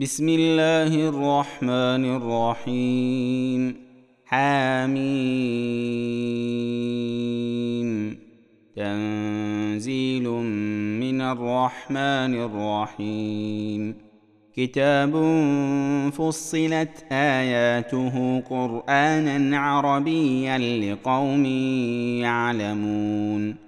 بسم الله الرحمن الرحيم. حاميم. تنزيل من الرحمن الرحيم. كتاب فصلت آياته قرانا عربيا لقوم يعلمون.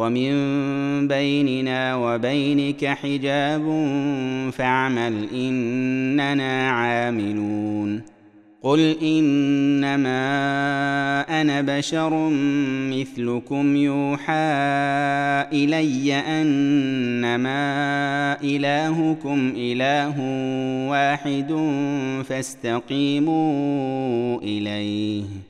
ومن بيننا وبينك حجاب فاعمل إننا عاملون. قل إنما أنا بشر مثلكم يوحى إلي أنما إلهكم إله واحد فاستقيموا إليه.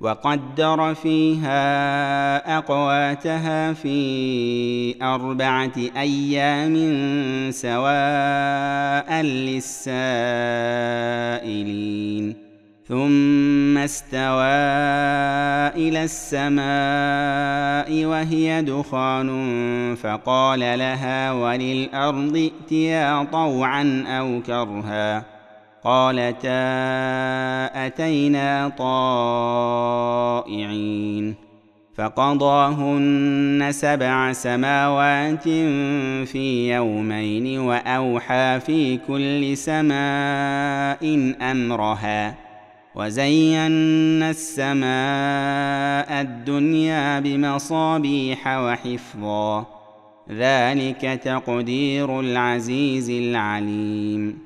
وقدر فيها أقواتها في أربعة أيام سواء للسائلين. ثم استوى إلى السماء وهي دخان فقال لها وللأرض ائتيا طوعا أو كرها. قالتا أتينا طائعين فقضاهن سبع سماوات في يومين وأوحى في كل سماء أمرها وزينا السماء الدنيا بمصابيح وحفظا. ذلك تقدير العزيز العليم.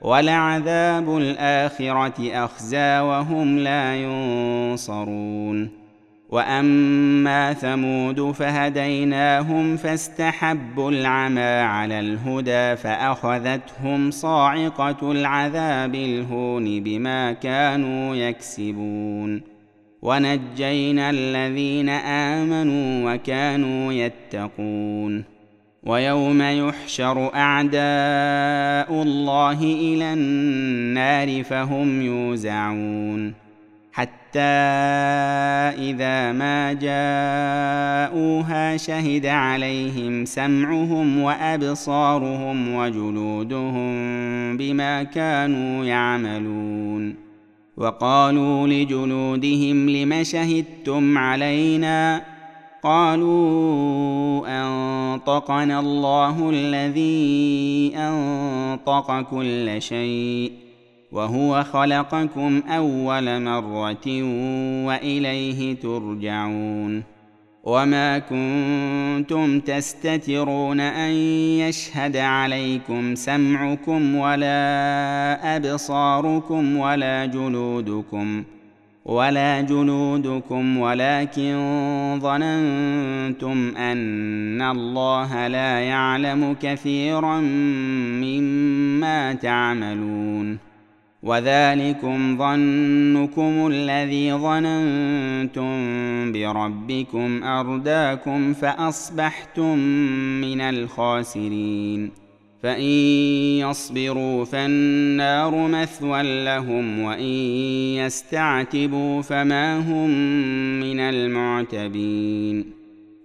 ولعذاب الآخرة أخزى وهم لا ينصرون. وأما ثمود فهديناهم فاستحبوا العمى على الهدى فأخذتهم صاعقة العذاب الهون بما كانوا يكسبون. ونجينا الذين آمنوا وكانوا يتقون. ويوم يحشر أعداء الله إلى النار فهم يوزعون. حتى إذا ما جاءوها شهد عليهم سمعهم وأبصارهم وجلودهم بما كانوا يعملون. وقالوا لجلودهم لم شهدتم علينا؟ قالوا أنطقنا الله الذي أنطق كل شيء وهو خلقكم أول مرة وإليه ترجعون وما كنتم تستترون أن يشهد عليكم سمعكم ولا أبصاركم ولا جلودكم ولا جلودكم ولكن ظننتم أن الله لا يعلم كثيرا مما تعملون. وذلكم ظنكم الذي ظننتم بربكم أرداكم فأصبحتم من الخاسرين. فإن يصبروا فالنار مثوى لهم وإن يستعتبوا فما هم من المعتبين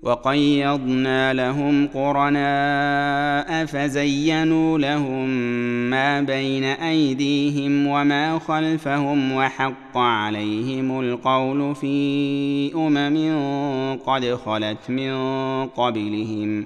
وقيضنا لهم قرناء فزينوا لهم ما بين أيديهم وما خلفهم وحق عليهم القول في أمم قد خلت من قبلهم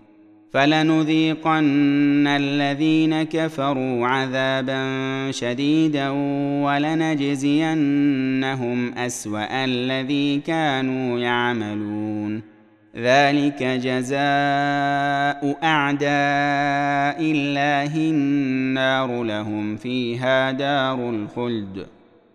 فلنذيقن الذين كفروا عذابا شديدا ولنجزينهم أسوأ الذي كانوا يعملون. ذلك جزاء أعداء الله النار لهم فيها دار الخلد.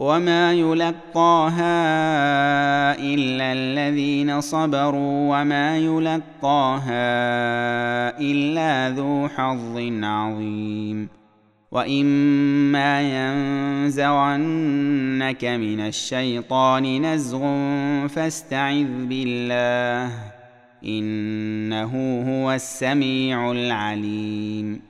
وما يلقاها الا الذين صبروا وما يلقاها الا ذو حظ عظيم واما ينزغنك من الشيطان نزغ فاستعذ بالله انه هو السميع العليم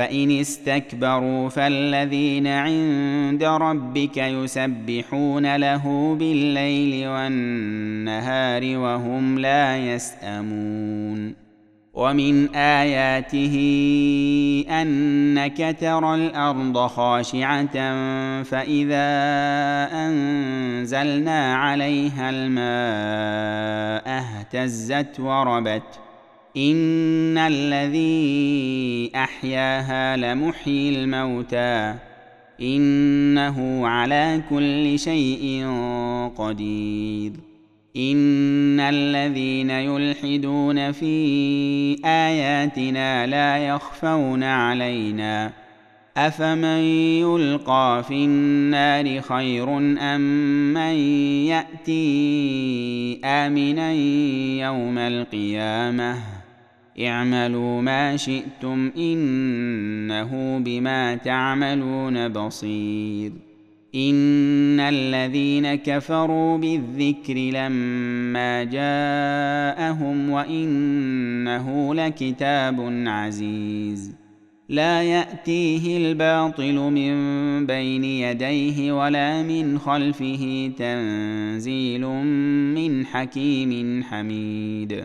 فإن استكبروا فالذين عند ربك يسبحون له بالليل والنهار وهم لا يسأمون ومن آياته أنك ترى الأرض خاشعة فإذا أنزلنا عليها الماء اهتزت وربت ان الذي احياها لمحيي الموتى انه على كل شيء قدير ان الذين يلحدون في اياتنا لا يخفون علينا افمن يلقى في النار خير ام من ياتي امنا يوم القيامه اعملوا ما شئتم إنه بما تعملون بصير. إن الذين كفروا بالذكر لما جاءهم وإنه لكتاب عزيز. لا يأتيه الباطل من بين يديه ولا من خلفه تنزيل من حكيم حميد.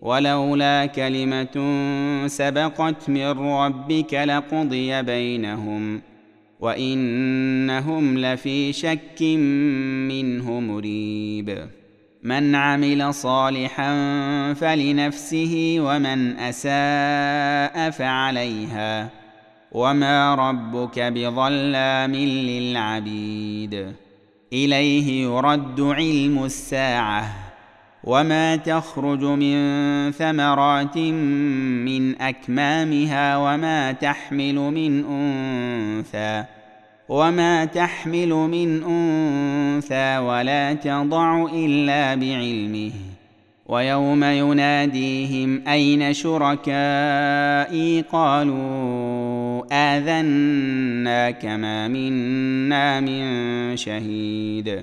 ولولا كلمة سبقت من ربك لقضي بينهم وإنهم لفي شك منه مريب. من عمل صالحا فلنفسه ومن أساء فعليها. وما ربك بظلام للعبيد. إليه يرد علم الساعة. وما تخرج من ثمرات من اكمامها وما تحمل من انثى وما تحمل من انثى ولا تضع الا بعلمه ويوم يناديهم اين شركائي قالوا اذنا كما منا من شهيد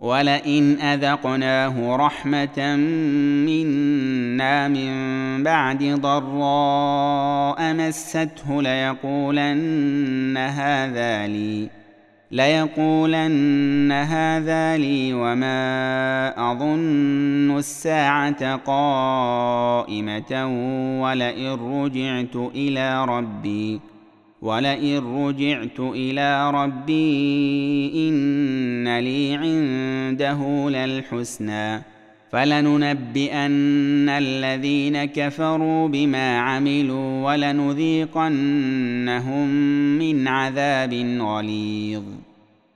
ولئن أذقناه رحمة منا من بعد ضراء مسته ليقولن هذا لي ليقولن هذا لي وما أظن الساعة قائمة ولئن رجعت إلى ربي. ولئن رجعت إلى ربي ان لي عنده للحسنى فلننبئن الذين كفروا بما عملوا ولنذيقنهم من عذاب غليظ